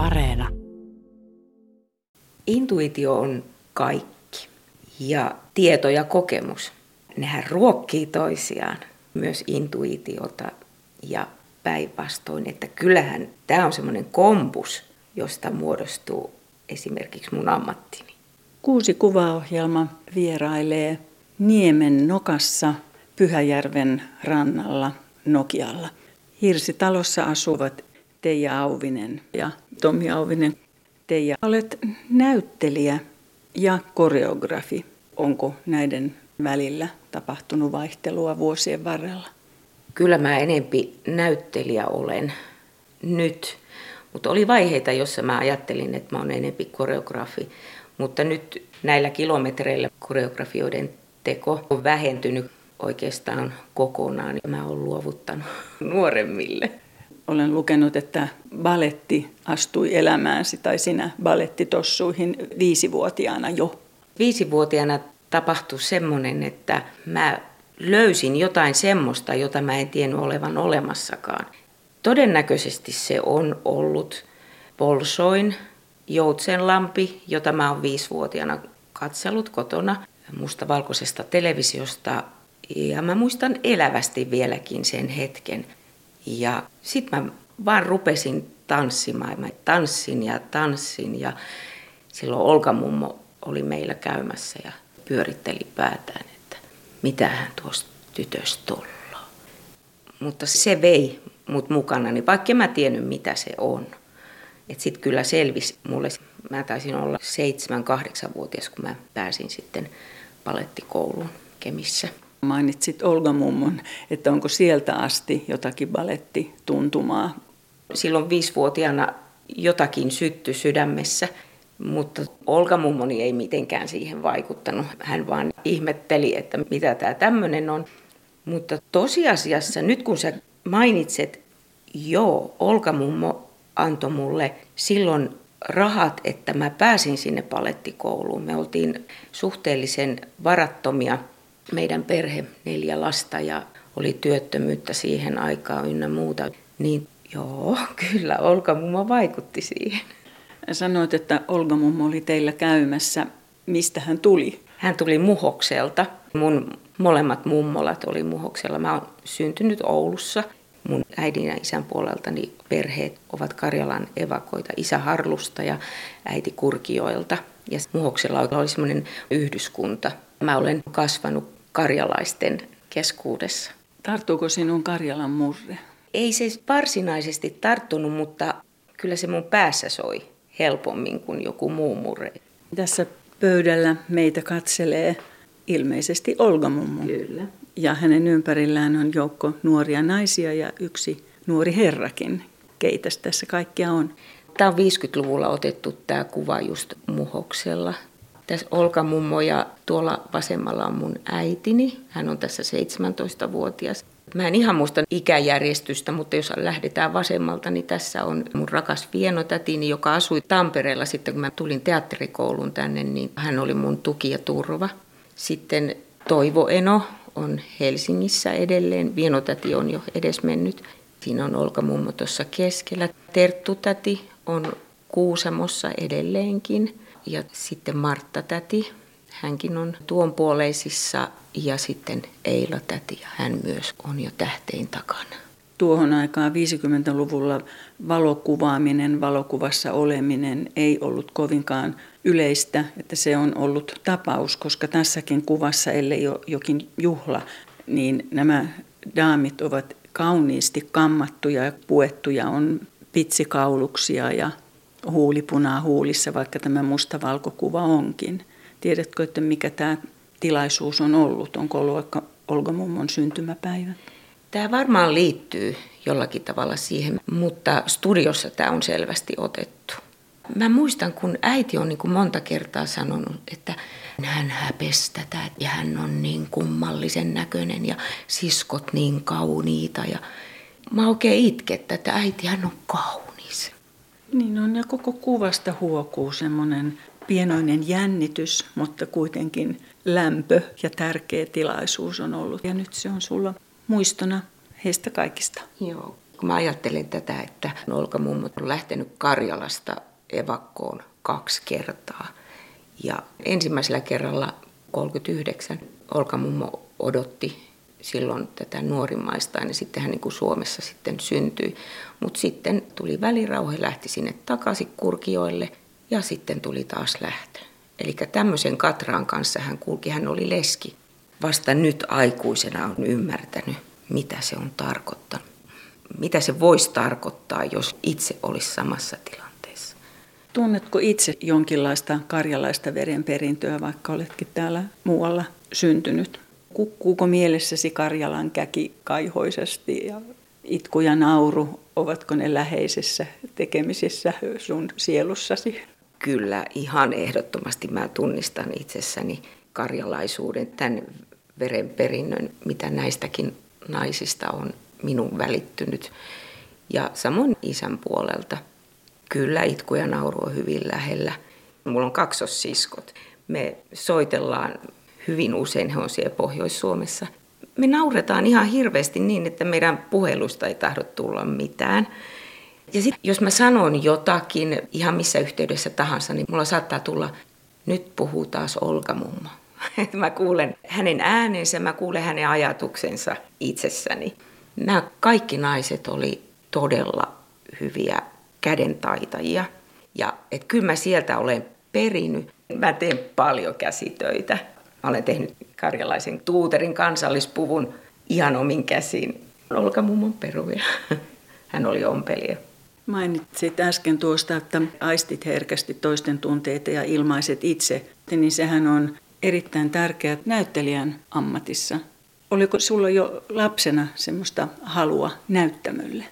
Areena. Intuitio on kaikki. Ja tieto ja kokemus, nehän ruokkii toisiaan. Myös intuitiota ja päinvastoin, että kyllähän tämä on semmoinen kompus, josta muodostuu esimerkiksi mun ammattini. Kuusi kuvaohjelma vierailee Niemen nokassa Pyhäjärven rannalla Nokialla. Hirsitalossa asuvat Teija Auvinen ja Tomi Auvinen. Teija, olet näyttelijä ja koreografi. Onko näiden välillä tapahtunut vaihtelua vuosien varrella? Kyllä mä enempi näyttelijä olen nyt, mutta oli vaiheita, jossa mä ajattelin, että mä olen enempi koreografi. Mutta nyt näillä kilometreillä koreografioiden teko on vähentynyt oikeastaan kokonaan. Mä oon luovuttanut nuoremmille. Olen lukenut, että baletti astui elämääsi tai sinä balettitossuihin viisivuotiaana jo. Viisivuotiaana tapahtui semmoinen, että mä löysin jotain semmoista, jota mä en tiennyt olevan olemassakaan. Todennäköisesti se on ollut Polsoin Joutsenlampi, jota mä oon viisivuotiaana katsellut kotona mustavalkoisesta televisiosta. Ja mä muistan elävästi vieläkin sen hetken. Ja sitten mä vaan rupesin tanssimaan. Mä tanssin ja tanssin ja silloin Olka mummo oli meillä käymässä ja pyöritteli päätään, että mitähän tuosta tytöstä tullaan. Mutta se vei mut mukana, niin vaikka mä tiennyt mitä se on. Sitten kyllä selvisi mulle, mä taisin olla 7-8-vuotias, kun mä pääsin sitten palettikouluun Kemissä. Mainitsit Olga mummon, että onko sieltä asti jotakin balettituntumaa? Silloin viisivuotiaana jotakin sytty sydämessä, mutta Olga mummoni ei mitenkään siihen vaikuttanut. Hän vaan ihmetteli, että mitä tämä tämmöinen on. Mutta tosiasiassa nyt kun sä mainitset, joo, Olga mummo antoi mulle silloin rahat, että mä pääsin sinne palettikouluun. Me oltiin suhteellisen varattomia, meidän perhe, neljä lasta ja oli työttömyyttä siihen aikaan ynnä muuta. Niin joo, kyllä Olga mummo vaikutti siihen. Sanoit, että Olga mummo oli teillä käymässä. Mistä hän tuli? Hän tuli Muhokselta. Mun molemmat mummolat oli Muhoksella. Mä oon syntynyt Oulussa Mun äidin ja isän puoleltani perheet ovat Karjalan evakoita, isä Harlusta ja äiti Kurkioilta. Ja Muhoksella oli semmoinen yhdyskunta. Mä olen kasvanut karjalaisten keskuudessa. Tarttuuko sinun Karjalan murre? Ei se varsinaisesti tarttunut, mutta kyllä se mun päässä soi helpommin kuin joku muu murre. Tässä pöydällä meitä katselee ilmeisesti Olga mummo. Kyllä ja hänen ympärillään on joukko nuoria naisia ja yksi nuori herrakin. Keitäs tässä kaikkia on? Tämä on 50-luvulla otettu tämä kuva just Muhoksella. Tässä Olka mummo ja tuolla vasemmalla on mun äitini. Hän on tässä 17-vuotias. Mä en ihan muista ikäjärjestystä, mutta jos lähdetään vasemmalta, niin tässä on mun rakas vienotätini, joka asui Tampereella sitten, kun mä tulin teatterikouluun tänne, niin hän oli mun tuki ja turva. Sitten Toivo Eno, on Helsingissä edelleen. Vienotäti on jo edesmennyt. Siinä on Olka mummo tuossa keskellä. Terttu-täti on Kuusamossa edelleenkin. Ja sitten Martta-täti, hänkin on tuon puoleisissa. Ja sitten Eila-täti, hän myös on jo tähtein takana. Tuohon aikaan 50-luvulla valokuvaaminen, valokuvassa oleminen ei ollut kovinkaan yleistä, että se on ollut tapaus, koska tässäkin kuvassa, ellei ole jokin juhla, niin nämä daamit ovat kauniisti kammattuja ja puettuja, on pitsikauluksia ja huulipunaa huulissa, vaikka tämä mustavalkokuva onkin. Tiedätkö, että mikä tämä tilaisuus on ollut? Onko ollut vaikka Olga Mummon syntymäpäivä? Tämä varmaan liittyy jollakin tavalla siihen, mutta studiossa tämä on selvästi otettu. Mä muistan, kun äiti on niin kuin monta kertaa sanonut, että hän häpesi tätä ja hän on niin kummallisen näköinen ja siskot niin kauniita. Ja mä oikein itket, että äiti hän on kaunis. Niin on ja koko kuvasta huokuu semmoinen pienoinen jännitys, mutta kuitenkin lämpö ja tärkeä tilaisuus on ollut. Ja nyt se on sulla muistona heistä kaikista. Joo. Kun mä ajattelen tätä, että Olka mummo on lähtenyt Karjalasta evakkoon kaksi kertaa. Ja ensimmäisellä kerralla 39 Olka mummo odotti silloin tätä nuorimmaista ja sitten hän niin kuin Suomessa sitten syntyi. Mutta sitten tuli välirauha ja lähti sinne takaisin Kurkioille ja sitten tuli taas lähtö. Eli tämmöisen Katraan kanssa hän kulki, hän oli leski. Vasta nyt aikuisena on ymmärtänyt, mitä se on tarkoittanut. Mitä se voisi tarkoittaa, jos itse olisi samassa tilanteessa. Tunnetko itse jonkinlaista karjalaista verenperintöä, vaikka oletkin täällä muualla syntynyt? Kukkuuko mielessäsi Karjalan käki kaihoisesti ja itku ja nauru, ovatko ne läheisessä tekemisissä sun sielussasi? Kyllä, ihan ehdottomasti mä tunnistan itsessäni karjalaisuuden, tämän verenperinnön, mitä näistäkin naisista on minun välittynyt. Ja samoin isän puolelta. Kyllä itku ja nauru on hyvin lähellä. Mulla on kaksossiskot. Me soitellaan hyvin usein, he on siellä Pohjois-Suomessa. Me nauretaan ihan hirveästi niin, että meidän puhelusta ei tahdo tulla mitään. Ja sitten jos mä sanon jotakin ihan missä yhteydessä tahansa, niin mulla saattaa tulla, nyt puhuu taas Olga mummo. mä kuulen hänen äänensä, mä kuulen hänen ajatuksensa itsessäni. Nämä kaikki naiset oli todella hyviä kädentaitajia. Ja et kyllä mä sieltä olen perinyt. Mä teen paljon käsitöitä. Mä olen tehnyt karjalaisen tuuterin kansallispuvun ihan omin käsin. Olka mummon peruja. Hän oli ompelija. Mainitsit äsken tuosta, että aistit herkästi toisten tunteita ja ilmaiset itse. Niin sehän on erittäin tärkeä näyttelijän ammatissa. Oliko sulla jo lapsena semmoista halua näyttämölle?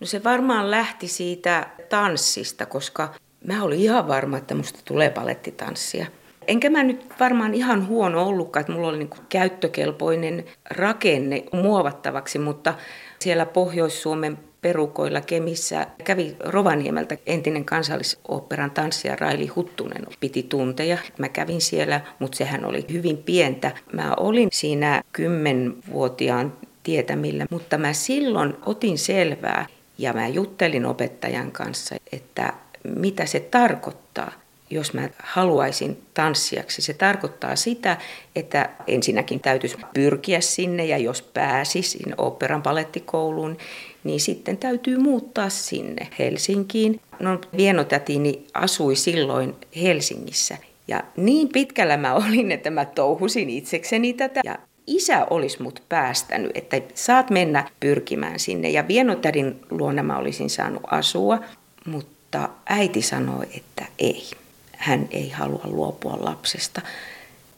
No se varmaan lähti siitä tanssista, koska mä olin ihan varma, että musta tulee palettitanssia. Enkä mä nyt varmaan ihan huono ollutkaan, että mulla oli niin käyttökelpoinen rakenne muovattavaksi, mutta siellä Pohjois-Suomen perukoilla Kemissä kävi Rovaniemeltä entinen kansallisoperan tanssija Raili Huttunen piti tunteja. Mä kävin siellä, mutta sehän oli hyvin pientä. Mä olin siinä kymmenvuotiaan tietämillä, mutta mä silloin otin selvää ja mä juttelin opettajan kanssa, että mitä se tarkoittaa jos mä haluaisin tanssijaksi. Se tarkoittaa sitä, että ensinnäkin täytyisi pyrkiä sinne ja jos pääsisin operan palettikouluun, niin sitten täytyy muuttaa sinne Helsinkiin. No, vienotätini asui silloin Helsingissä ja niin pitkällä mä olin, että mä touhusin itsekseni tätä ja isä olisi mut päästänyt, että saat mennä pyrkimään sinne. Ja vienotädin luona mä olisin saanut asua, mutta äiti sanoi, että ei hän ei halua luopua lapsesta.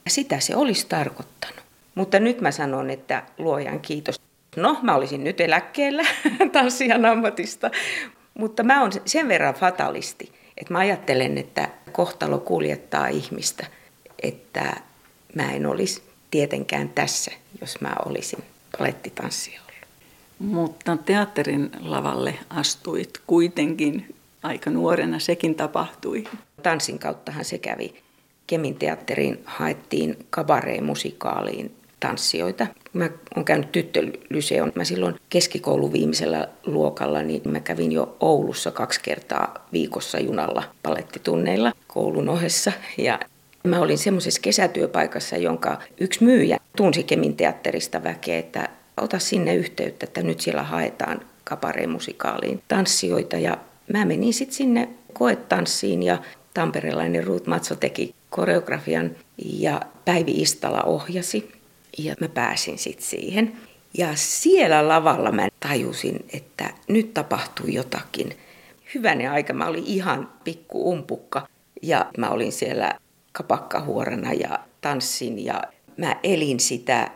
Sitä se olisi tarkoittanut. Mutta nyt mä sanon, että luojan kiitos. No, mä olisin nyt eläkkeellä tanssijan ammatista, mutta mä oon sen verran fatalisti, että mä ajattelen, että kohtalo kuljettaa ihmistä, että mä en olisi tietenkään tässä, jos mä olisin palettitanssija. Mutta teatterin lavalle astuit kuitenkin aika nuorena, sekin tapahtui tanssin kauttahan se kävi. Kemin teatteriin haettiin kabaree-musikaaliin tanssijoita. Mä oon käynyt tyttölyseon. Mä silloin keskikoulun viimeisellä luokalla, niin mä kävin jo Oulussa kaksi kertaa viikossa junalla palettitunneilla koulun ohessa. Ja mä olin semmoisessa kesätyöpaikassa, jonka yksi myyjä tunsi Kemin teatterista väkeä, että ota sinne yhteyttä, että nyt siellä haetaan kabaree-musikaaliin tanssijoita. Ja mä menin sitten sinne koetanssiin ja tamperelainen Ruut Matso teki koreografian ja Päivi Istala ohjasi ja mä pääsin sitten siihen. Ja siellä lavalla mä tajusin, että nyt tapahtui jotakin. Hyvänen aika, mä olin ihan pikku umpukka ja mä olin siellä kapakkahuorana ja tanssin ja mä elin sitä.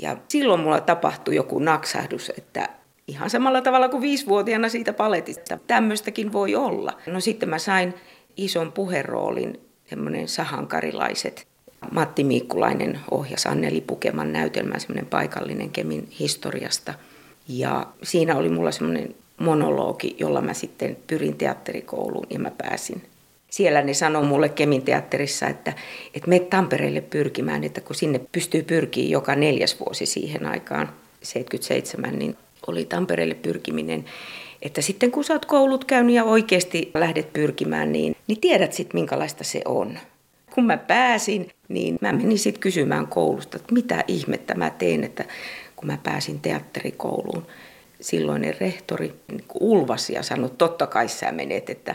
Ja silloin mulla tapahtui joku naksahdus, että ihan samalla tavalla kuin viisivuotiaana siitä paletista. Tämmöistäkin voi olla. No sitten mä sain ison puheroolin semmoinen sahankarilaiset. Matti Miikkulainen ohjasi Anneli Pukeman näytelmän, semmoinen paikallinen Kemin historiasta. Ja siinä oli mulla semmoinen monologi, jolla mä sitten pyrin teatterikouluun ja mä pääsin. Siellä ne sanoi mulle Kemin teatterissa, että, että me Tampereelle pyrkimään, että kun sinne pystyy pyrkiä joka neljäs vuosi siihen aikaan, 77, niin oli Tampereelle pyrkiminen, että sitten kun sä oot koulut käynyt ja oikeasti lähdet pyrkimään, niin, niin tiedät sitten minkälaista se on. Kun mä pääsin, niin mä menin sitten kysymään koulusta, että mitä ihmettä mä teen, että kun mä pääsin teatterikouluun. Silloinen rehtori niin ulvasi ja sanoi, totta kai sä menet, että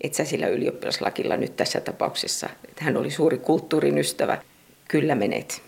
et sä sillä ylioppilaslakilla nyt tässä tapauksessa, että hän oli suuri kulttuurin ystävä, kyllä menet.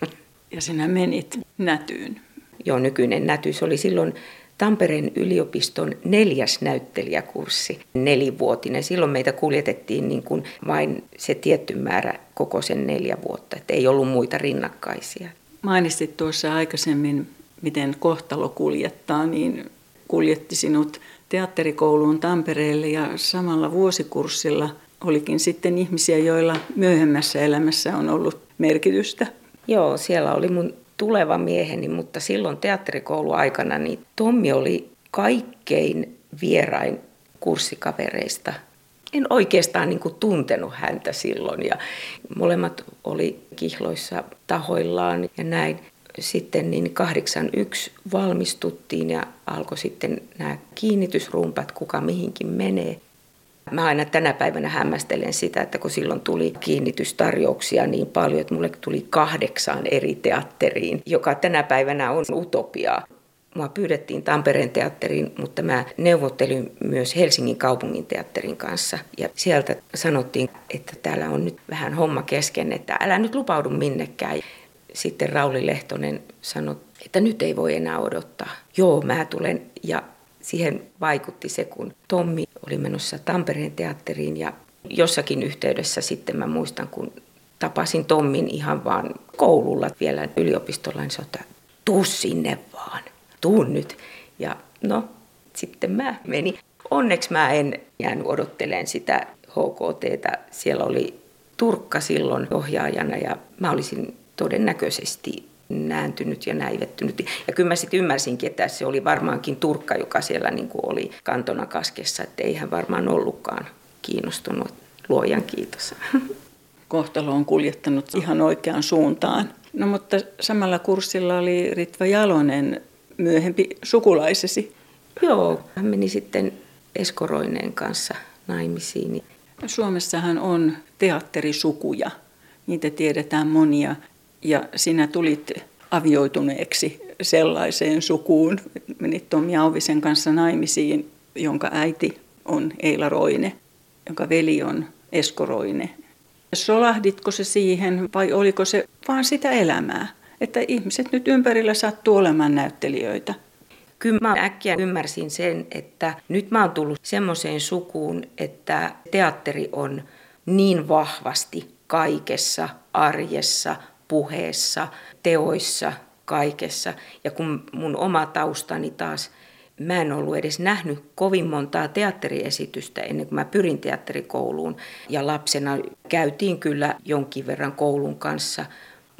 Ja sinä menit nätyyn. Joo, nykyinen näty. Se oli silloin Tampereen yliopiston neljäs näyttelijäkurssi, nelivuotinen. Silloin meitä kuljetettiin niin kuin vain se tietty määrä koko sen neljä vuotta, että ei ollut muita rinnakkaisia. Mainitsit tuossa aikaisemmin, miten kohtalo kuljettaa, niin kuljetti sinut teatterikouluun Tampereelle ja samalla vuosikurssilla olikin sitten ihmisiä, joilla myöhemmässä elämässä on ollut merkitystä. Joo, siellä oli mun tuleva mieheni, mutta silloin teatterikouluaikana niin Tommi oli kaikkein vierain kurssikavereista. En oikeastaan niin kuin tuntenut häntä silloin ja molemmat oli kihloissa tahoillaan ja näin. Sitten niin 81 valmistuttiin ja alkoi sitten nämä kiinnitysrumpat, kuka mihinkin menee. Mä aina tänä päivänä hämmästelen sitä, että kun silloin tuli kiinnitystarjouksia niin paljon, että mulle tuli kahdeksaan eri teatteriin, joka tänä päivänä on utopiaa. Mua pyydettiin Tampereen teatteriin, mutta mä neuvottelin myös Helsingin kaupungin teatterin kanssa. Ja sieltä sanottiin, että täällä on nyt vähän homma kesken, että älä nyt lupaudu minnekään. Sitten Rauli Lehtonen sanoi, että nyt ei voi enää odottaa. Joo, mä tulen. Ja siihen vaikutti se, kun Tommi oli menossa Tampereen teatteriin ja jossakin yhteydessä sitten mä muistan, kun tapasin Tommin ihan vaan koululla vielä yliopistolla, niin sanoi, että tuu sinne vaan, tuu nyt. Ja no, sitten mä menin. Onneksi mä en jäänyt odottelemaan sitä HKTtä. Siellä oli Turkka silloin ohjaajana ja mä olisin todennäköisesti nääntynyt ja näivettynyt. Ja kyllä mä sitten ymmärsinkin, että se oli varmaankin Turkka, joka siellä niin kuin oli kantona kaskessa, että ei hän varmaan ollutkaan kiinnostunut. Luojan kiitos. Kohtalo on kuljettanut ihan oikeaan suuntaan. No mutta samalla kurssilla oli Ritva Jalonen, myöhempi sukulaisesi. Joo, hän meni sitten Eskoroineen kanssa naimisiin. Suomessahan on teatterisukuja. Niitä tiedetään monia ja sinä tulit avioituneeksi sellaiseen sukuun, menit Tommi Auvisen kanssa naimisiin, jonka äiti on Eila Roine, jonka veli on Esko Roine. Solahditko se siihen vai oliko se vaan sitä elämää, että ihmiset nyt ympärillä sattuu olemaan näyttelijöitä? Kyllä mä äkkiä ymmärsin sen, että nyt mä oon tullut semmoiseen sukuun, että teatteri on niin vahvasti kaikessa arjessa, puheessa, teoissa, kaikessa. Ja kun mun oma taustani taas, mä en ollut edes nähnyt kovin montaa teatteriesitystä ennen kuin mä pyrin teatterikouluun. Ja lapsena käytiin kyllä jonkin verran koulun kanssa,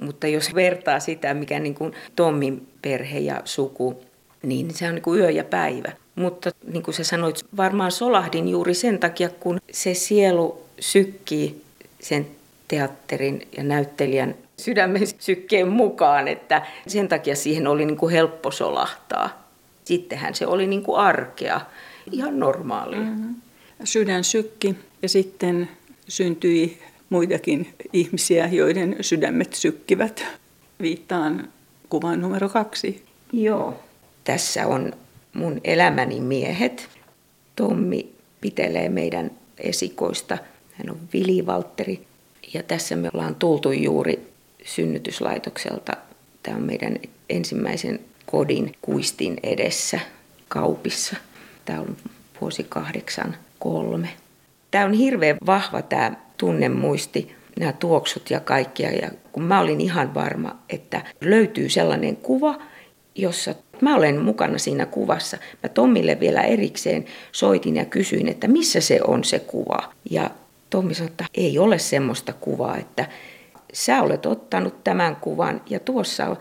mutta jos vertaa sitä, mikä niin kuin Tommin perhe ja suku, niin se on niin kuin yö ja päivä. Mutta niin kuin sä sanoit, varmaan solahdin juuri sen takia, kun se sielu sykkii sen teatterin ja näyttelijän sydämen sykkeen mukaan, että sen takia siihen oli niin kuin helppo solahtaa. Sittenhän se oli niin kuin arkea, ihan normaalia. Mm-hmm. Sydän sykki ja sitten syntyi muitakin ihmisiä, joiden sydämet sykkivät. Viittaan kuvaan numero kaksi. Joo, tässä on mun elämäni miehet. Tommi pitelee meidän esikoista. Hän on Vili Valtteri. Ja tässä me ollaan tultu juuri synnytyslaitokselta. Tämä on meidän ensimmäisen kodin kuistin edessä kaupissa. Tämä on vuosi kahdeksan kolme. Tämä on hirveän vahva tämä tunnemuisti, nämä tuoksut ja kaikkia. Ja kun mä olin ihan varma, että löytyy sellainen kuva, jossa mä olen mukana siinä kuvassa. Mä Tommille vielä erikseen soitin ja kysyin, että missä se on se kuva. Ja Tommi sanoi, että ei ole semmoista kuvaa, että sä olet ottanut tämän kuvan ja tuossa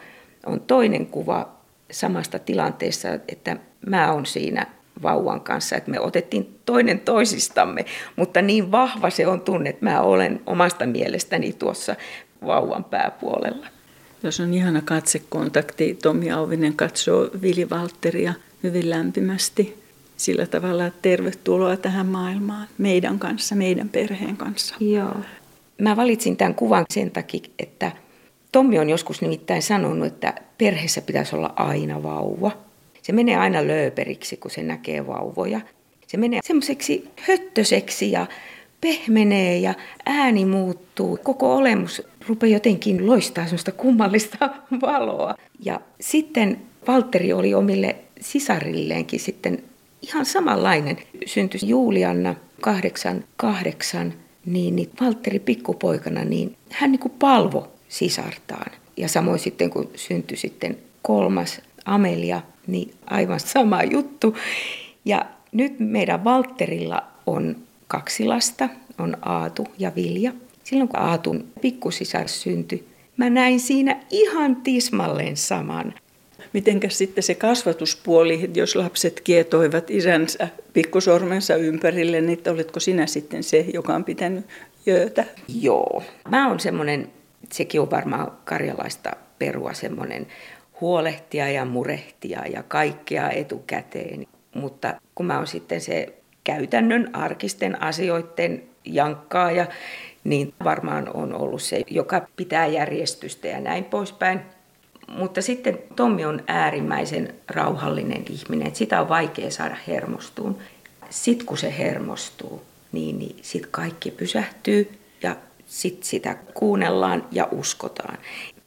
on toinen kuva samasta tilanteessa, että mä oon siinä vauvan kanssa, että me otettiin toinen toisistamme, mutta niin vahva se on tunne, että mä olen omasta mielestäni tuossa vauvan pääpuolella. Jos on ihana katsekontakti, Tomi Auvinen katsoo Vili Valtteria hyvin lämpimästi sillä tavalla, että tervetuloa tähän maailmaan meidän kanssa, meidän perheen kanssa. Joo. Mä valitsin tämän kuvan sen takia, että Tommi on joskus nimittäin sanonut, että perheessä pitäisi olla aina vauva. Se menee aina lööperiksi, kun se näkee vauvoja. Se menee semmoiseksi höttöseksi ja pehmenee ja ääni muuttuu. Koko olemus rupeaa jotenkin loistaa semmoista kummallista valoa. Ja sitten Valtteri oli omille sisarilleenkin sitten ihan samanlainen. Syntyi Julianna 88, niin, niin Valtteri pikkupoikana, niin hän niin kuin palvo sisartaan. Ja samoin sitten kun syntyi sitten kolmas Amelia, niin aivan sama juttu. Ja nyt meidän Valtterilla on kaksi lasta, on Aatu ja Vilja. Silloin kun Aatun pikkusisar syntyi, mä näin siinä ihan tismalleen saman. Mitenkäs sitten se kasvatuspuoli, jos lapset kietoivat isänsä pikkusormensa ympärille, niin oletko sinä sitten se, joka on pitänyt jöötä? Joo. Mä oon semmoinen, sekin on varmaan karjalaista perua, semmoinen huolehtia ja murehtia ja kaikkea etukäteen. Mutta kun mä oon sitten se käytännön arkisten asioiden jankkaaja, niin varmaan on ollut se, joka pitää järjestystä ja näin poispäin. Mutta sitten Tommi on äärimmäisen rauhallinen ihminen, että sitä on vaikea saada hermostuun. Sitten kun se hermostuu, niin, niin sitten kaikki pysähtyy ja sitten sitä kuunnellaan ja uskotaan.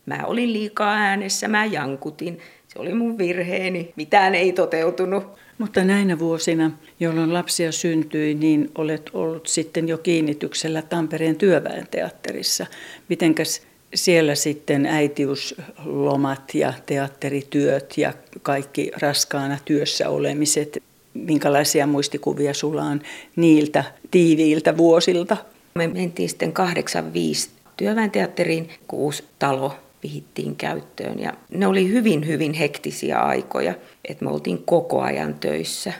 Mä olin liikaa äänessä, mä jankutin. Se oli mun virheeni, mitään ei toteutunut. Mutta näinä vuosina, jolloin lapsia syntyi, niin olet ollut sitten jo kiinnityksellä Tampereen työväen teatterissa. Mitenkäs siellä sitten äitiyslomat ja teatterityöt ja kaikki raskaana työssä olemiset, minkälaisia muistikuvia sulla on niiltä tiiviiltä vuosilta? Me mentiin sitten 85 työväenteatteriin, kun uusi talo vihittiin käyttöön. Ja ne oli hyvin, hyvin hektisiä aikoja, että me oltiin koko ajan töissä.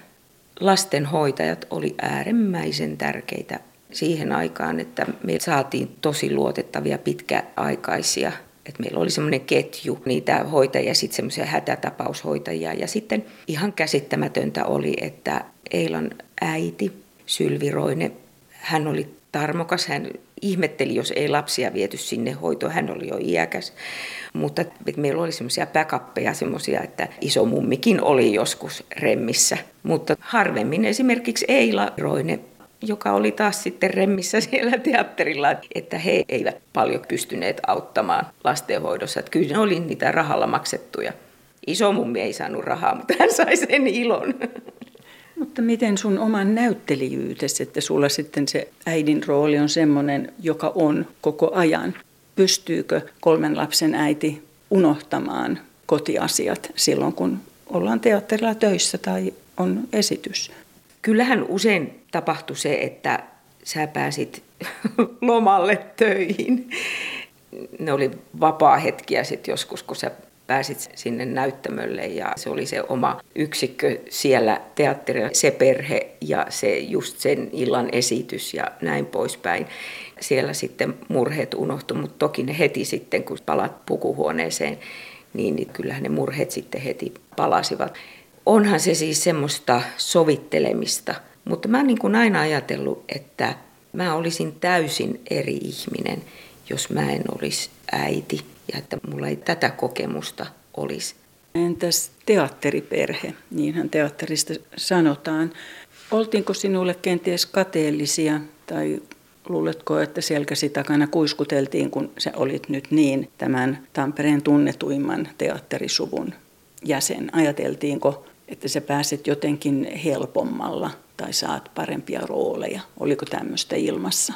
Lastenhoitajat oli äärimmäisen tärkeitä siihen aikaan, että me saatiin tosi luotettavia pitkäaikaisia että meillä oli semmoinen ketju niitä hoitajia, sitten semmoisia hätätapaushoitajia. Ja sitten ihan käsittämätöntä oli, että Eilan äiti Sylvi Roine, hän oli tarmokas, hän ihmetteli, jos ei lapsia viety sinne hoitoon, hän oli jo iäkäs. Mutta meillä oli semmoisia backuppeja, semmoisia, että iso mummikin oli joskus remmissä. Mutta harvemmin esimerkiksi Eila Roine joka oli taas sitten remmissä siellä teatterilla, että he eivät paljon pystyneet auttamaan lastenhoidossa. Että kyllä ne oli niitä rahalla maksettuja. Iso mummi ei saanut rahaa, mutta hän sai sen ilon. Mutta miten sun oman näyttelijyytesi, että sulla sitten se äidin rooli on semmoinen, joka on koko ajan. Pystyykö kolmen lapsen äiti unohtamaan kotiasiat silloin, kun ollaan teatterilla töissä tai on esitys? Kyllähän usein tapahtui se, että sä pääsit lomalle töihin. Ne oli vapaa-hetkiä sitten joskus, kun sä pääsit sinne näyttämölle ja se oli se oma yksikkö siellä teatterilla, se perhe ja se just sen illan esitys ja näin poispäin. Siellä sitten murheet unohtu, mutta toki ne heti sitten, kun palat pukuhuoneeseen, niin, niin kyllähän ne murheet sitten heti palasivat. Onhan se siis semmoista sovittelemista, mutta mä oon niin kuin aina ajatellut, että mä olisin täysin eri ihminen, jos mä en olisi äiti ja että mulla ei tätä kokemusta olisi. Entäs teatteriperhe, niinhän teatterista sanotaan. Oltiinko sinulle kenties kateellisia tai luuletko, että selkäsi takana kuiskuteltiin, kun sä olit nyt niin tämän Tampereen tunnetuimman teatterisuvun jäsen? Ajateltiinko, että sä pääset jotenkin helpommalla tai saat parempia rooleja? Oliko tämmöistä ilmassa?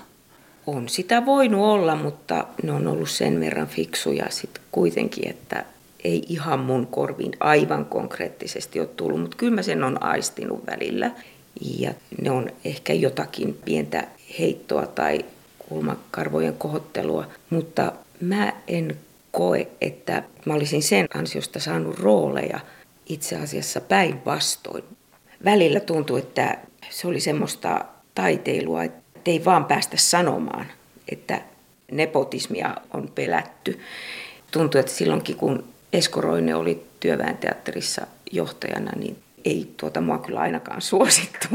On sitä voinut olla, mutta ne on ollut sen verran fiksuja sitten kuitenkin, että ei ihan mun korviin aivan konkreettisesti ole tullut, mutta kyllä mä sen on aistinut välillä. Ja ne on ehkä jotakin pientä heittoa tai kulmakarvojen kohottelua, mutta mä en koe, että mä olisin sen ansiosta saanut rooleja itse asiassa päinvastoin. Välillä tuntui, että se oli semmoista taiteilua, että ei vaan päästä sanomaan, että nepotismia on pelätty. Tuntui, että silloinkin kun Esko Roine oli työväen teatterissa johtajana, niin ei tuota mua kyllä ainakaan suosittu.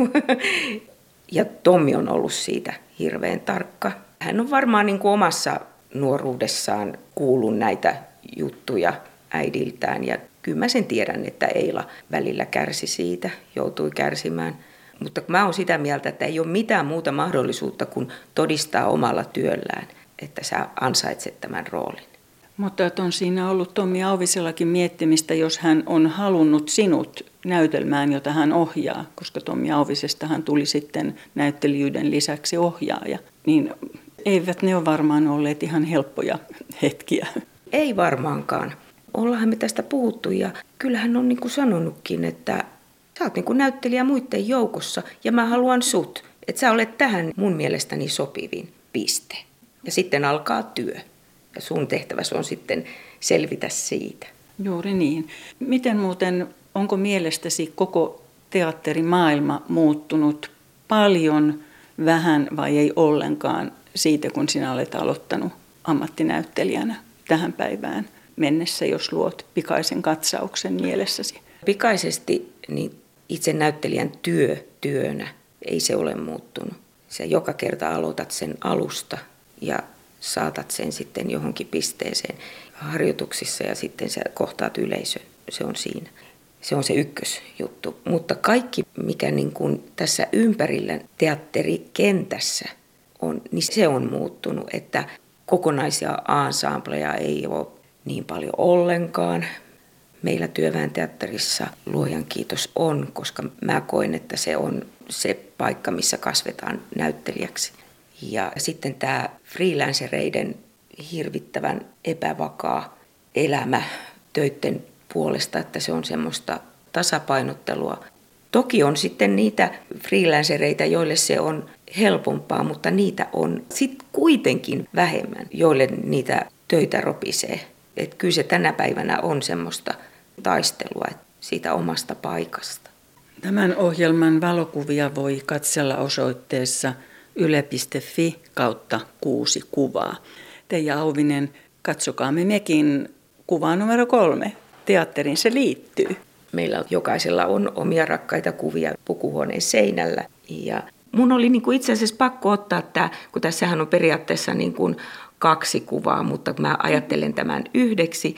Ja Tommi on ollut siitä hirveän tarkka. Hän on varmaan niin kuin omassa nuoruudessaan kuullut näitä juttuja äidiltään ja kyllä mä sen tiedän, että Eila välillä kärsi siitä, joutui kärsimään. Mutta mä oon sitä mieltä, että ei ole mitään muuta mahdollisuutta kuin todistaa omalla työllään, että sä ansaitset tämän roolin. Mutta on siinä ollut Tommi Auvisellakin miettimistä, jos hän on halunnut sinut näytelmään, jota hän ohjaa, koska Tommi Auvisestahan tuli sitten näyttelijyyden lisäksi ohjaaja, niin eivät ne ole varmaan olleet ihan helppoja hetkiä. Ei varmaankaan. Ollaan me tästä puhuttu ja kyllähän on niin kuin sanonutkin, että sä oot niin kuin näyttelijä muiden joukossa ja mä haluan sut. Että sä olet tähän mun mielestäni sopivin piste. Ja sitten alkaa työ. Ja sun tehtäväsi on sitten selvitä siitä. Juuri niin. Miten muuten, onko mielestäsi koko teatterimaailma muuttunut paljon, vähän vai ei ollenkaan siitä, kun sinä olet aloittanut ammattinäyttelijänä tähän päivään mennessä, jos luot pikaisen katsauksen mielessäsi? Pikaisesti niin itse näyttelijän työ työnä ei se ole muuttunut. Se joka kerta aloitat sen alusta ja saatat sen sitten johonkin pisteeseen harjoituksissa ja sitten sä kohtaat yleisön. Se on siinä. Se on se ykkösjuttu. Mutta kaikki, mikä niin kuin tässä ympärillä teatterikentässä on, niin se on muuttunut, että kokonaisia ansambleja ei ole niin paljon ollenkaan. Meillä työväen teatterissa luojan kiitos on, koska mä koen, että se on se paikka, missä kasvetaan näyttelijäksi. Ja sitten tämä freelancereiden hirvittävän epävakaa elämä töiden puolesta, että se on semmoista tasapainottelua. Toki on sitten niitä freelancereita, joille se on helpompaa, mutta niitä on sitten kuitenkin vähemmän, joille niitä töitä ropisee. Et kyllä se tänä päivänä on semmoista taistelua siitä omasta paikasta. Tämän ohjelman valokuvia voi katsella osoitteessa yle.fi kautta kuusi kuvaa. Teija Auvinen, katsokaamme mekin kuvaa numero kolme. Teatteriin se liittyy. Meillä jokaisella on omia rakkaita kuvia pukuhuoneen seinällä. Ja mun oli niin kuin itse asiassa pakko ottaa tämä, kun tässähän on periaatteessa niin kuin kaksi kuvaa, mutta mä ajattelen tämän yhdeksi.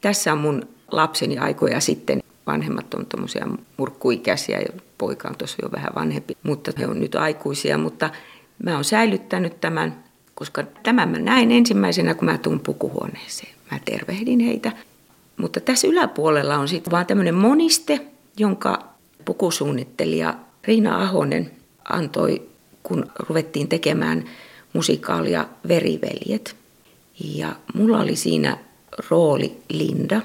Tässä on mun lapseni aikoja sitten. Vanhemmat on tuommoisia murkkuikäisiä ja poika on tuossa jo vähän vanhempi, mutta he on nyt aikuisia. Mutta mä oon säilyttänyt tämän, koska tämän mä näin ensimmäisenä, kun mä tuun pukuhuoneeseen. Mä tervehdin heitä. Mutta tässä yläpuolella on sitten vaan tämmöinen moniste, jonka pukusuunnittelija Riina Ahonen antoi, kun ruvettiin tekemään musikaalia Veriveljet. Ja mulla oli siinä rooli Linda.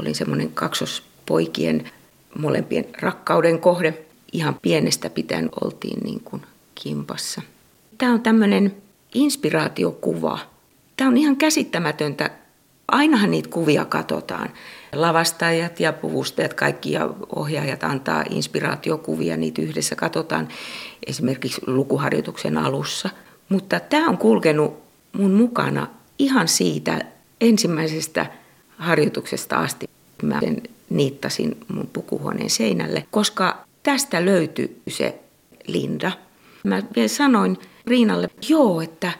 Olin semmoinen kaksospoikien molempien rakkauden kohde. Ihan pienestä pitäen oltiin niin kuin kimpassa. Tämä on tämmöinen inspiraatiokuva. Tämä on ihan käsittämätöntä. Ainahan niitä kuvia katsotaan. Lavastajat ja puvustajat, kaikki ja ohjaajat antaa inspiraatiokuvia, niitä yhdessä katsotaan esimerkiksi lukuharjoituksen alussa. Mutta tämä on kulkenut mun mukana ihan siitä ensimmäisestä harjoituksesta asti. Mä sen niittasin mun pukuhuoneen seinälle, koska tästä löytyi se Linda. Mä vielä sanoin Riinalle, joo, että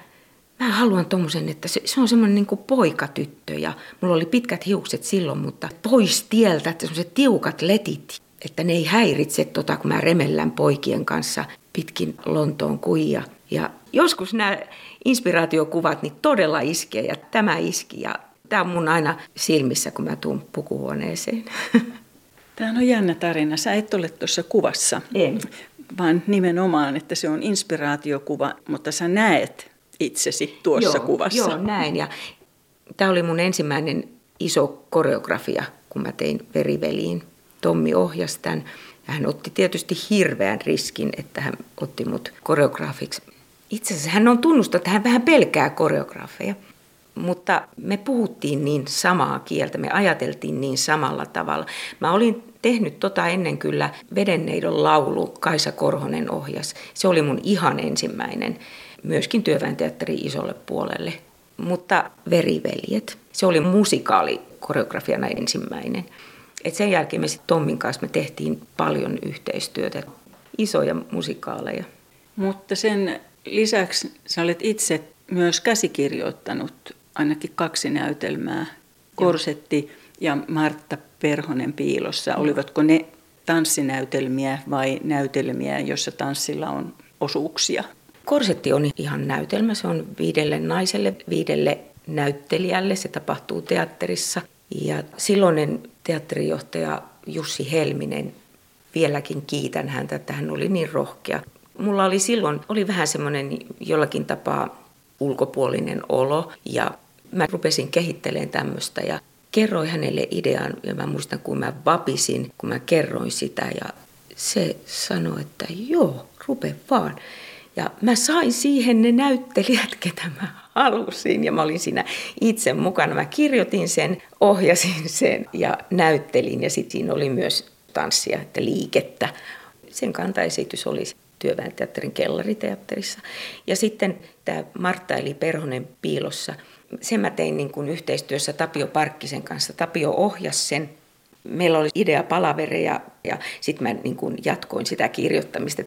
mä haluan tommosen, että se, se on semmoinen niin poikatyttö ja mulla oli pitkät hiukset silloin, mutta pois tieltä, että semmoiset tiukat letit, että ne ei häiritse tota, kun mä remellän poikien kanssa pitkin Lontoon kuija. Ja joskus nämä inspiraatiokuvat niin todella iskee ja tämä iski ja tämä on mun aina silmissä, kun mä tuun pukuhuoneeseen. Tämä on jännä tarina. Sä et ole tuossa kuvassa. En vaan nimenomaan, että se on inspiraatiokuva, mutta sä näet itsesi tuossa joo, kuvassa. Joo, näin. Ja tämä oli mun ensimmäinen iso koreografia, kun mä tein Veriveliin. Tommi ohjasi tämän. Ja hän otti tietysti hirveän riskin, että hän otti mut koreografiksi. Itse asiassa hän on tunnustanut, että hän vähän pelkää koreografeja. Mutta me puhuttiin niin samaa kieltä, me ajateltiin niin samalla tavalla. Mä olin tehnyt tota ennen kyllä Vedenneidon laulu, Kaisa Korhonen ohjas. Se oli mun ihan ensimmäinen, myöskin työväenteatteri isolle puolelle. Mutta Veriveljet, se oli musikaali koreografiana ensimmäinen. Et sen jälkeen me sitten Tommin kanssa me tehtiin paljon yhteistyötä, isoja musikaaleja. Mutta sen lisäksi sä olet itse myös käsikirjoittanut ainakin kaksi näytelmää, Korsetti ja Martta Perhonen piilossa. Olivatko ne tanssinäytelmiä vai näytelmiä, joissa tanssilla on osuuksia? Korsetti on ihan näytelmä. Se on viidelle naiselle, viidelle näyttelijälle. Se tapahtuu teatterissa. Ja silloinen teatterijohtaja Jussi Helminen, vieläkin kiitän häntä, että hän oli niin rohkea. Mulla oli silloin, oli vähän semmoinen jollakin tapaa ulkopuolinen olo ja mä rupesin kehittelemään tämmöistä ja kerroin hänelle idean ja mä muistan kun mä vapisin, kun mä kerroin sitä ja se sanoi, että joo, rupe vaan. Ja mä sain siihen ne näyttelijät, ketä mä halusin ja mä olin siinä itse mukana. Mä kirjoitin sen, ohjasin sen ja näyttelin ja sitten siinä oli myös tanssia, että liikettä. Sen kantaesitys oli työväenteatterin kellariteatterissa. Ja sitten tämä Martta eli Perhonen piilossa, sen mä tein niin kuin yhteistyössä Tapio Parkkisen kanssa. Tapio ohjasi sen. Meillä oli idea palavereja ja sitten mä niin kuin jatkoin sitä kirjoittamista.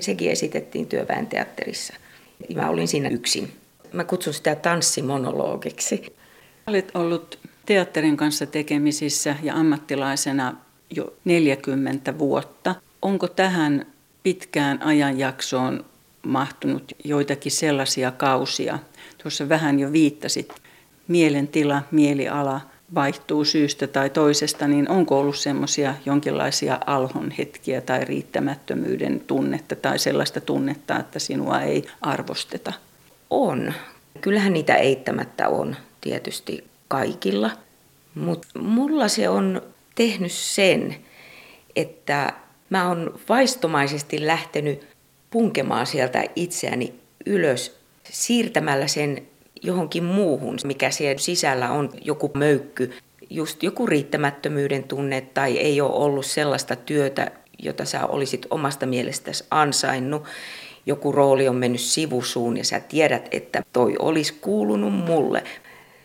Sekin esitettiin työväenteatterissa. Mä olin siinä yksin. Mä kutsun sitä tanssimonologiksi. Olet ollut teatterin kanssa tekemisissä ja ammattilaisena jo 40 vuotta. Onko tähän pitkään ajanjaksoon mahtunut joitakin sellaisia kausia? Tuossa vähän jo viittasit, mielentila, mieliala vaihtuu syystä tai toisesta, niin onko ollut semmoisia jonkinlaisia alhon hetkiä tai riittämättömyyden tunnetta tai sellaista tunnetta, että sinua ei arvosteta? On. Kyllähän niitä eittämättä on tietysti kaikilla, mutta mulla se on tehnyt sen, että mä oon vaistomaisesti lähtenyt punkemaan sieltä itseäni ylös siirtämällä sen johonkin muuhun, mikä siellä sisällä on joku möykky, just joku riittämättömyyden tunne tai ei ole ollut sellaista työtä, jota sä olisit omasta mielestäsi ansainnut. Joku rooli on mennyt sivusuun ja sä tiedät, että toi olisi kuulunut mulle.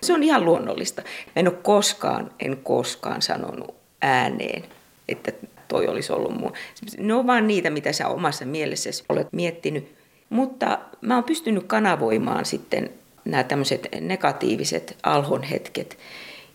Se on ihan luonnollista. En ole koskaan, en koskaan sanonut ääneen, että toi olisi ollut mun. Ne on vaan niitä, mitä sä omassa mielessäsi olet miettinyt. Mutta mä oon pystynyt kanavoimaan sitten nämä tämmöiset negatiiviset alhon hetket.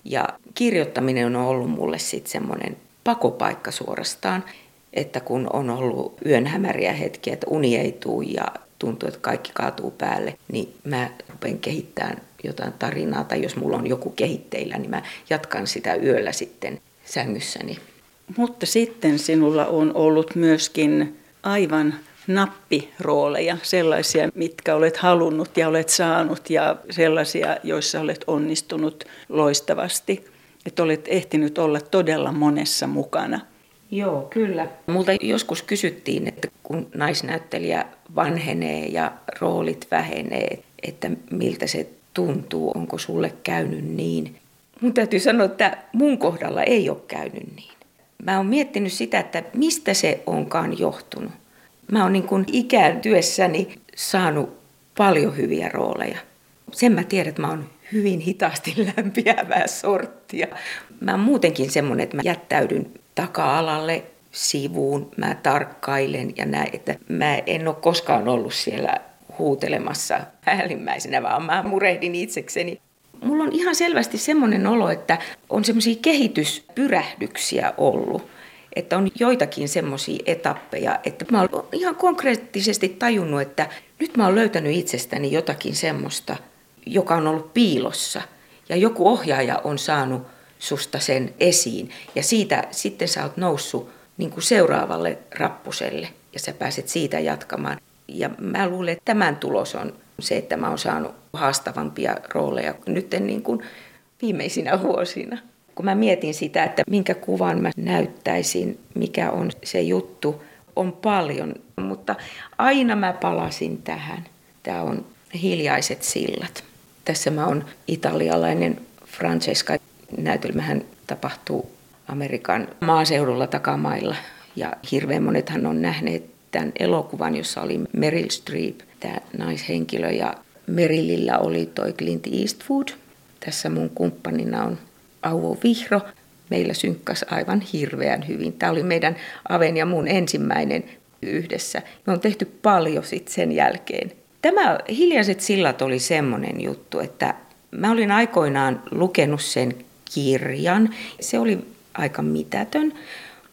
Ja kirjoittaminen on ollut mulle sitten semmoinen pakopaikka suorastaan, että kun on ollut yön hämäriä hetkiä, että uni ei tuu ja tuntuu, että kaikki kaatuu päälle, niin mä rupean kehittämään jotain tarinaa, tai jos mulla on joku kehitteillä, niin mä jatkan sitä yöllä sitten sängyssäni. Mutta sitten sinulla on ollut myöskin aivan nappirooleja, sellaisia, mitkä olet halunnut ja olet saanut ja sellaisia, joissa olet onnistunut loistavasti. Että olet ehtinyt olla todella monessa mukana. Joo, kyllä. Multa joskus kysyttiin, että kun naisnäyttelijä vanhenee ja roolit vähenee, että miltä se tuntuu, onko sulle käynyt niin. Mun täytyy sanoa, että mun kohdalla ei ole käynyt niin. Mä oon miettinyt sitä, että mistä se onkaan johtunut. Mä oon niin kuin ikääntyessäni saanut paljon hyviä rooleja. Sen mä tiedän, että mä oon hyvin hitaasti lämpiävää sorttia. Mä oon muutenkin semmoinen, että mä jättäydyn taka-alalle sivuun, mä tarkkailen ja näin, että mä en ole koskaan ollut siellä huutelemassa päällimmäisenä, vaan mä murehdin itsekseni. Mulla on ihan selvästi semmoinen olo, että on semmoisia kehityspyrähdyksiä ollut että on joitakin semmoisia etappeja, että mä oon ihan konkreettisesti tajunnut, että nyt mä oon löytänyt itsestäni jotakin semmoista, joka on ollut piilossa. Ja joku ohjaaja on saanut susta sen esiin. Ja siitä sitten sä oot noussut niin kuin seuraavalle rappuselle ja sä pääset siitä jatkamaan. Ja mä luulen, että tämän tulos on se, että mä oon saanut haastavampia rooleja nyt niin kuin viimeisinä vuosina kun mä mietin sitä, että minkä kuvan mä näyttäisin, mikä on se juttu, on paljon, mutta aina mä palasin tähän. Tämä on Hiljaiset sillat. Tässä mä oon italialainen Francesca. Näytelmähän tapahtuu Amerikan maaseudulla takamailla. Ja hirveän monethan on nähneet tämän elokuvan, jossa oli Meryl Streep, tämä naishenkilö. Ja Merillillä oli toi Clint Eastwood. Tässä mun kumppanina on Auvo Vihro. Meillä synkkas aivan hirveän hyvin. Tämä oli meidän Aven ja mun ensimmäinen yhdessä. Me on tehty paljon sit sen jälkeen. Tämä Hiljaiset sillat oli semmoinen juttu, että mä olin aikoinaan lukenut sen kirjan. Se oli aika mitätön,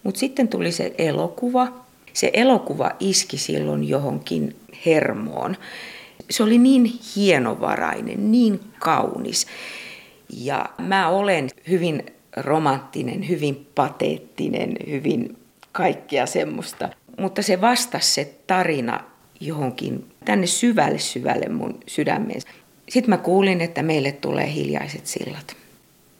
mutta sitten tuli se elokuva. Se elokuva iski silloin johonkin hermoon. Se oli niin hienovarainen, niin kaunis. Ja mä olen hyvin romanttinen, hyvin pateettinen, hyvin kaikkea semmoista. Mutta se vastasi se tarina johonkin tänne syvälle syvälle mun sydämeen. Sitten mä kuulin, että meille tulee hiljaiset sillat.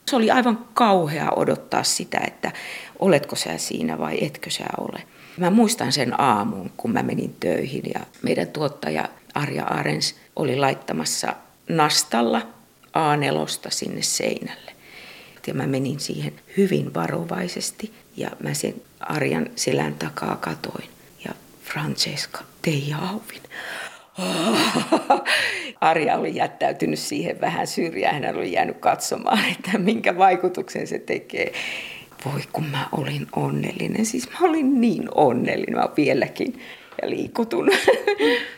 Se oli aivan kauhea odottaa sitä, että oletko sä siinä vai etkö sä ole. Mä muistan sen aamun, kun mä menin töihin ja meidän tuottaja Arja Arens oli laittamassa nastalla A4 sinne seinälle. Ja mä menin siihen hyvin varovaisesti ja mä sen Arjan selän takaa katoin. Ja Francesca, Teija Auvin. Arja oli jättäytynyt siihen vähän syrjään. Hän oli jäänyt katsomaan, että minkä vaikutuksen se tekee. Voi kun mä olin onnellinen. Siis mä olin niin onnellinen. Mä vieläkin ja liikutun.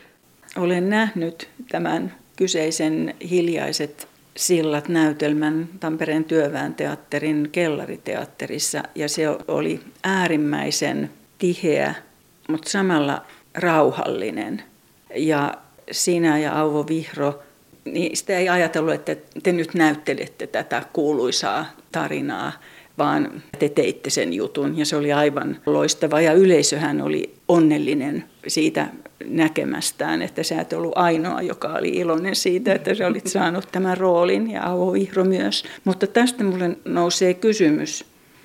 Olen nähnyt tämän kyseisen hiljaiset sillat näytelmän Tampereen työväen teatterin kellariteatterissa ja se oli äärimmäisen tiheä, mutta samalla rauhallinen. Ja sinä ja Auvo Vihro, niin sitä ei ajatellut, että te nyt näyttelette tätä kuuluisaa tarinaa, vaan te teitte sen jutun ja se oli aivan loistava ja yleisöhän oli onnellinen siitä näkemästään, että sä et ollut ainoa, joka oli iloinen siitä, että sä olit saanut tämän roolin ja Vihro myös. Mutta tästä mulle nousee kysymys.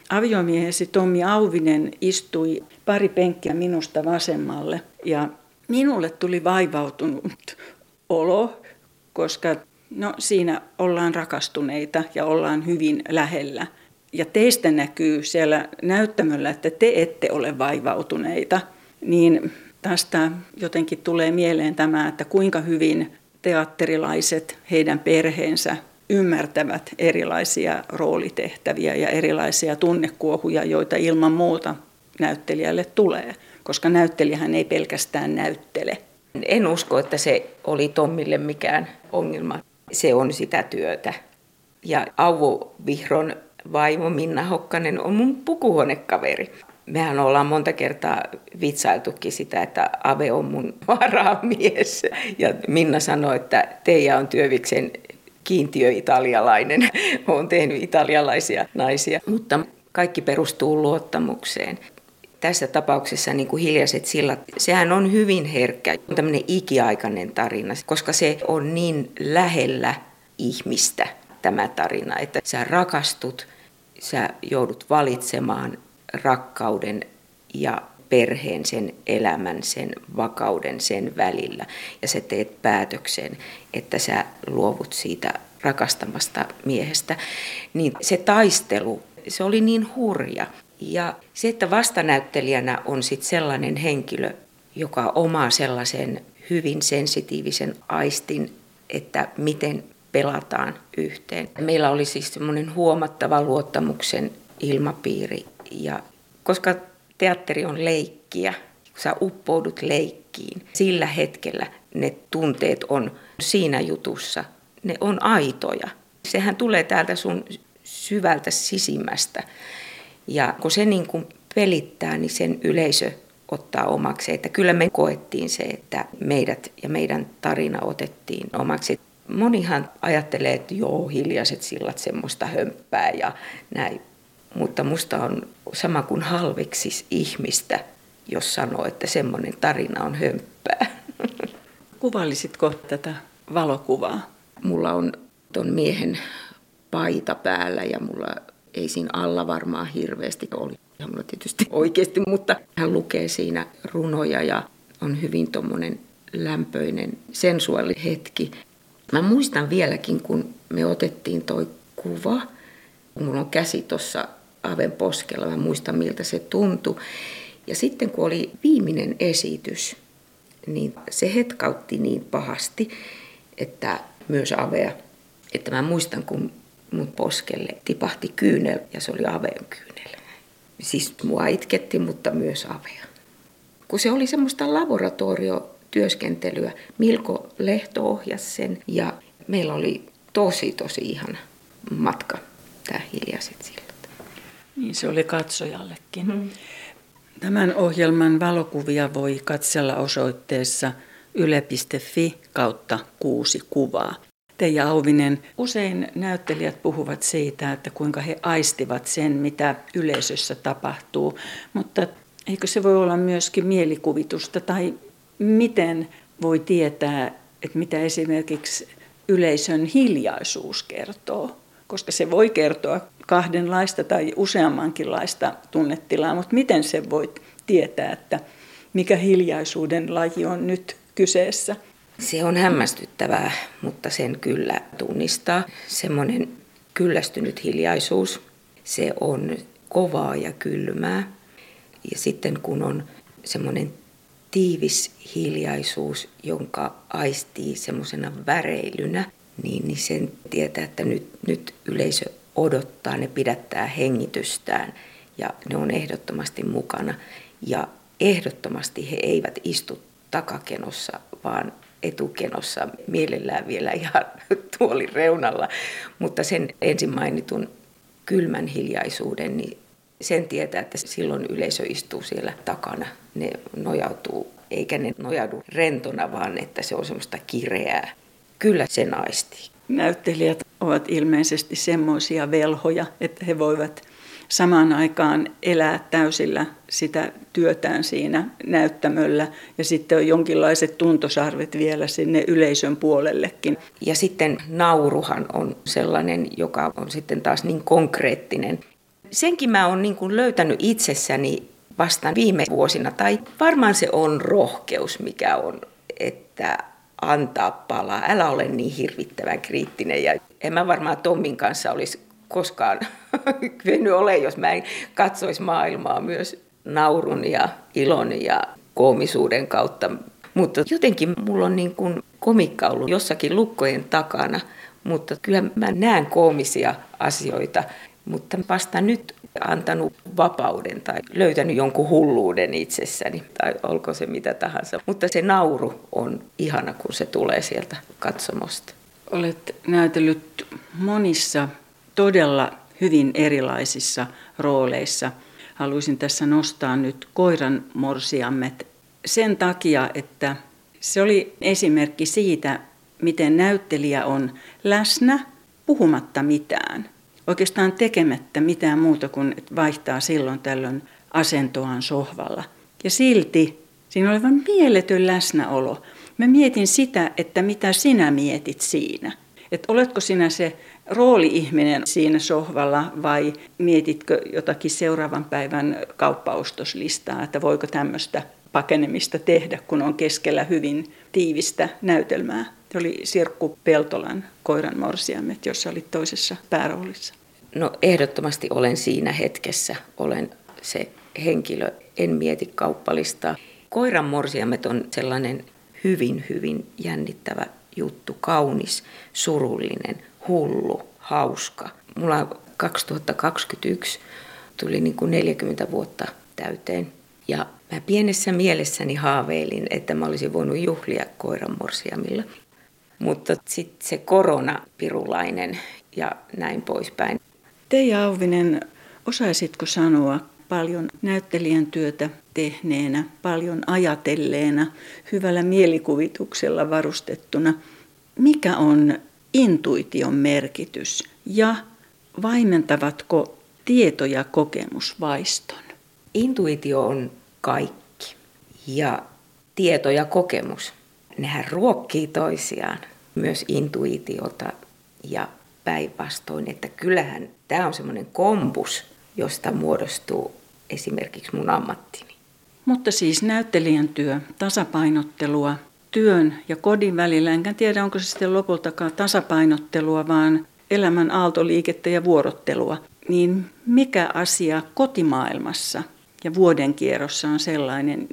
Aviomiehesi Tommi Auvinen istui pari penkkiä minusta vasemmalle ja minulle tuli vaivautunut olo, koska no, siinä ollaan rakastuneita ja ollaan hyvin lähellä. Ja teistä näkyy siellä näyttämöllä, että te ette ole vaivautuneita. Niin tästä jotenkin tulee mieleen tämä, että kuinka hyvin teatterilaiset, heidän perheensä ymmärtävät erilaisia roolitehtäviä ja erilaisia tunnekuohuja, joita ilman muuta näyttelijälle tulee koska näyttelijähän ei pelkästään näyttele. En usko, että se oli Tommille mikään ongelma. Se on sitä työtä. Ja Auvo Vihron vaimo Minna Hokkanen on mun pukuhuonekaveri. Mehän ollaan monta kertaa vitsailtukin sitä, että Ave on mun varamies. Ja Minna sanoi, että Teija on Työviksen kiintiö-italialainen. Olen tehnyt italialaisia naisia. Mutta kaikki perustuu luottamukseen tässä tapauksessa niin kuin hiljaiset sillat, sehän on hyvin herkkä, tämmöinen ikiaikainen tarina, koska se on niin lähellä ihmistä tämä tarina, että sä rakastut, sä joudut valitsemaan rakkauden ja perheen, sen elämän, sen vakauden sen välillä. Ja sä teet päätöksen, että sä luovut siitä rakastamasta miehestä. Niin se taistelu, se oli niin hurja. Ja se, että vastanäyttelijänä on sit sellainen henkilö, joka omaa sellaisen hyvin sensitiivisen aistin, että miten pelataan yhteen. Meillä oli siis semmoinen huomattava luottamuksen ilmapiiri. Ja koska teatteri on leikkiä, kun sä uppoudut leikkiin, sillä hetkellä ne tunteet on siinä jutussa, ne on aitoja. Sehän tulee täältä sun syvältä sisimmästä. Ja kun se niin kuin pelittää, niin sen yleisö ottaa omaksi. Että kyllä me koettiin se, että meidät ja meidän tarina otettiin omaksi. Monihan ajattelee, että joo, hiljaiset sillat semmoista hömppää ja näin. Mutta musta on sama kuin halveksis ihmistä, jos sanoo, että semmoinen tarina on hömppää. Kuvaillisitko tätä valokuvaa? Mulla on ton miehen paita päällä ja mulla ei siinä alla varmaan hirveästi oli. Mulla tietysti oikeasti, mutta hän lukee siinä runoja ja on hyvin tuommoinen lämpöinen, sensuaali hetki. Mä muistan vieläkin, kun me otettiin toi kuva. Mulla on käsi tuossa Aven poskella, mä muistan miltä se tuntui. Ja sitten kun oli viimeinen esitys, niin se hetkautti niin pahasti, että myös Avea. Että mä muistan, kun mun poskelle tipahti kyynel ja se oli Aveen kyynel. Siis mua itketti, mutta myös Avea. Kun se oli semmoista laboratoriotyöskentelyä, Milko Lehto ohjasi sen ja meillä oli tosi tosi ihana matka, tämä hiljaiset sillat. Niin se oli katsojallekin. Hmm. Tämän ohjelman valokuvia voi katsella osoitteessa yle.fi kautta kuusi kuvaa. Teija Auvinen, usein näyttelijät puhuvat siitä, että kuinka he aistivat sen, mitä yleisössä tapahtuu, mutta eikö se voi olla myöskin mielikuvitusta tai miten voi tietää, että mitä esimerkiksi yleisön hiljaisuus kertoo? Koska se voi kertoa kahdenlaista tai useammankinlaista tunnetilaa, mutta miten se voi tietää, että mikä hiljaisuuden laji on nyt kyseessä? Se on hämmästyttävää, mutta sen kyllä tunnistaa. Semmoinen kyllästynyt hiljaisuus, se on kovaa ja kylmää. Ja sitten kun on semmoinen tiivis hiljaisuus, jonka aistii semmoisena väreilynä, niin, niin sen tietää, että nyt, nyt yleisö odottaa, ne pidättää hengitystään ja ne on ehdottomasti mukana. Ja ehdottomasti he eivät istu takakenossa, vaan etukenossa mielellään vielä ihan tuolin reunalla. Mutta sen ensin mainitun kylmän hiljaisuuden, niin sen tietää, että silloin yleisö istuu siellä takana. Ne nojautuu, eikä ne nojaudu rentona, vaan että se on semmoista kireää. Kyllä se naisti. Näyttelijät ovat ilmeisesti semmoisia velhoja, että he voivat samaan aikaan elää täysillä sitä työtään siinä näyttämöllä ja sitten on jonkinlaiset tuntosarvet vielä sinne yleisön puolellekin. Ja sitten nauruhan on sellainen, joka on sitten taas niin konkreettinen. Senkin mä oon niin kuin löytänyt itsessäni vasta viime vuosina, tai varmaan se on rohkeus, mikä on, että antaa palaa. Älä ole niin hirvittävän kriittinen. Ja en mä varmaan Tommin kanssa olisi koskaan kyennyt ole, jos mä en katsoisi maailmaa myös naurun ja ilon ja koomisuuden kautta. Mutta jotenkin mulla on niin kuin komikka ollut jossakin lukkojen takana, mutta kyllä mä näen koomisia asioita, mutta vasta nyt antanut vapauden tai löytänyt jonkun hulluuden itsessäni, tai olko se mitä tahansa. Mutta se nauru on ihana, kun se tulee sieltä katsomosta. Olet näytellyt monissa todella hyvin erilaisissa rooleissa. Haluaisin tässä nostaa nyt koiran morsiammet sen takia, että se oli esimerkki siitä, miten näyttelijä on läsnä puhumatta mitään. Oikeastaan tekemättä mitään muuta kuin vaihtaa silloin tällöin asentoaan sohvalla. Ja silti siinä oli vain mieletön läsnäolo. Mä mietin sitä, että mitä sinä mietit siinä. Että oletko sinä se rooli-ihminen siinä sohvalla vai mietitkö jotakin seuraavan päivän kauppaostoslistaa, että voiko tämmöistä pakenemista tehdä, kun on keskellä hyvin tiivistä näytelmää. Se oli Sirkku Peltolan koiran morsiamet, jossa oli toisessa pääroolissa. No ehdottomasti olen siinä hetkessä. Olen se henkilö, en mieti kauppalistaa. Koiran morsiamet on sellainen hyvin, hyvin jännittävä juttu, kaunis, surullinen, hullu, hauska. Mulla 2021 tuli niin kuin 40 vuotta täyteen. Ja mä pienessä mielessäni haaveilin, että mä olisin voinut juhlia koiranmorsiamilla. Mutta sitten se koronapirulainen ja näin poispäin. Teija Auvinen, osaisitko sanoa paljon näyttelijän työtä tehneenä, paljon ajatelleena, hyvällä mielikuvituksella varustettuna, mikä on intuition merkitys ja vaimentavatko tieto ja kokemus vaiston? Intuitio on kaikki ja tieto ja kokemus, nehän ruokkii toisiaan, myös intuitiota ja päinvastoin, että kyllähän tämä on semmoinen kompus, josta muodostuu esimerkiksi mun ammattini. Mutta siis näyttelijän työ, tasapainottelua, työn ja kodin välillä, enkä tiedä onko se sitten lopultakaan tasapainottelua, vaan elämän aaltoliikettä ja vuorottelua, niin mikä asia kotimaailmassa ja vuoden kierrossa on sellainen,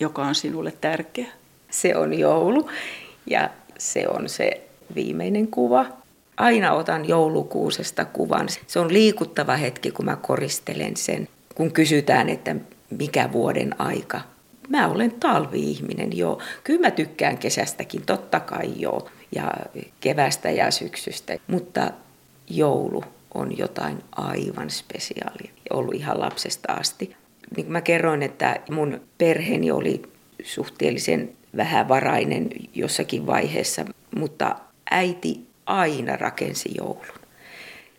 joka on sinulle tärkeä? Se on joulu ja se on se viimeinen kuva. Aina otan joulukuusesta kuvan. Se on liikuttava hetki, kun mä koristelen sen. Kun kysytään, että mikä vuoden aika. Mä olen talvi-ihminen, joo. Kyllä mä tykkään kesästäkin, totta kai joo. Ja kevästä ja syksystä. Mutta joulu on jotain aivan spesiaalia. Ollut ihan lapsesta asti. Niin kuin mä kerroin, että mun perheeni oli suhteellisen vähävarainen jossakin vaiheessa, mutta äiti aina rakensi joulun.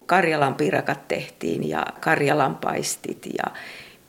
Karjalan pirakat tehtiin ja Karjalan paistit ja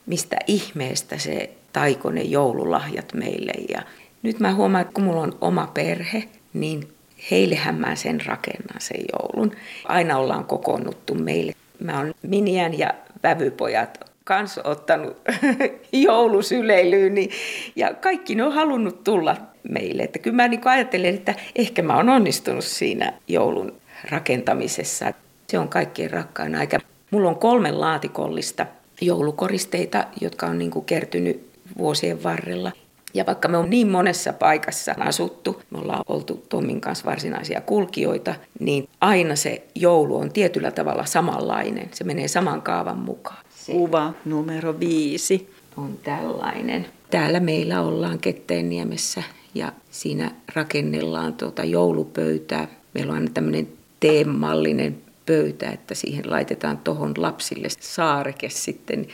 mistä ihmeestä se taiko ne joululahjat meille. Ja nyt mä huomaan, että kun mulla on oma perhe, niin heillehän mä sen rakennan sen joulun. Aina ollaan kokoonnuttu meille. Mä oon Miniän ja Vävypojat kans ottanut joulusyleilyyn niin, ja kaikki ne on halunnut tulla meille. Että kyllä mä niin ajattelen, että ehkä mä oon onnistunut siinä joulun rakentamisessa. Se on kaikkein rakkain aika. Mulla on kolme laatikollista joulukoristeita, jotka on niin kertynyt vuosien varrella. Ja vaikka me on niin monessa paikassa asuttu, me ollaan oltu Tommin kanssa varsinaisia kulkijoita, niin aina se joulu on tietyllä tavalla samanlainen. Se menee saman kaavan mukaan. Kuva numero viisi on tällainen. Täällä meillä ollaan Ketteenniemessä ja siinä rakennellaan tuota joulupöytää. Meillä on aina tämmöinen teemallinen pöytä, että siihen laitetaan tuohon lapsille saareke sitten,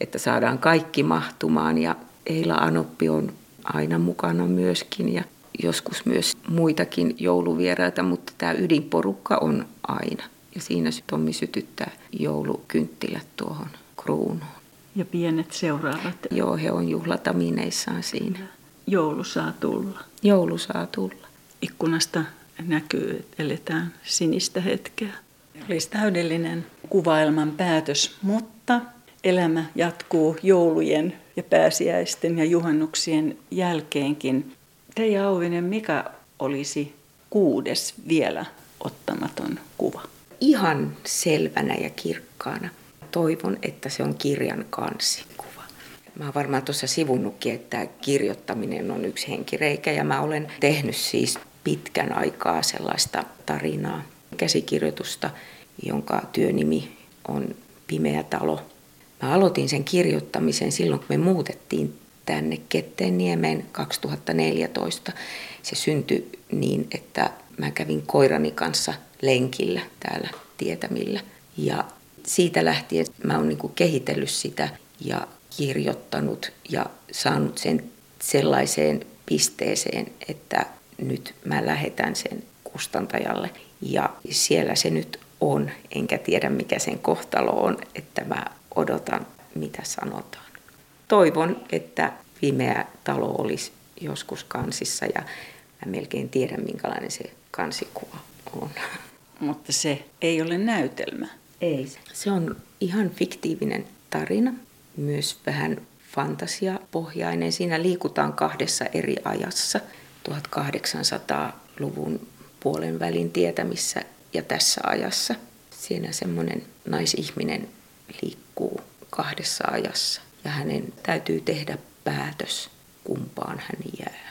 että saadaan kaikki mahtumaan. Ja Eila Anoppi on aina mukana myöskin ja joskus myös muitakin jouluvieraita, mutta tämä ydinporukka on aina. Ja siinä Tommi sytyttää joulukynttilät tuohon kruunuun. Ja pienet seuraavat? Joo, he on juhlatamineissaan siinä. Joulu saa tulla. Joulu saa tulla. Ikkunasta näkyy, että eletään sinistä hetkeä. Olisi täydellinen kuvailman päätös, mutta elämä jatkuu joulujen ja pääsiäisten ja juhannuksien jälkeenkin. Teija Auvinen, mikä olisi kuudes vielä ottamaton kuva? Ihan selvänä ja kirkkaana. Toivon, että se on kirjan kansikuva. Mä oon varmaan tuossa sivunnutkin, että kirjoittaminen on yksi henkireikä ja mä olen tehnyt siis pitkän aikaa sellaista tarinaa, käsikirjoitusta, jonka työnimi on Pimeä talo Mä aloitin sen kirjoittamisen silloin, kun me muutettiin tänne Ketteeniemeen 2014. Se syntyi niin, että mä kävin koirani kanssa lenkillä täällä tietämillä. Ja siitä lähtien mä oon niin kehitellyt sitä ja kirjoittanut ja saanut sen sellaiseen pisteeseen, että nyt mä lähetän sen kustantajalle. Ja siellä se nyt on, enkä tiedä mikä sen kohtalo on, että mä odotan, mitä sanotaan. Toivon, että Vimeä talo olisi joskus kansissa ja mä melkein tiedän, minkälainen se kansikuva on. Mutta se ei ole näytelmä. Ei. Se on ihan fiktiivinen tarina, myös vähän fantasiapohjainen. Siinä liikutaan kahdessa eri ajassa, 1800-luvun puolen välin tietämissä ja tässä ajassa. Siinä semmoinen naisihminen liikkuu kahdessa ajassa ja hänen täytyy tehdä päätös, kumpaan hän jää.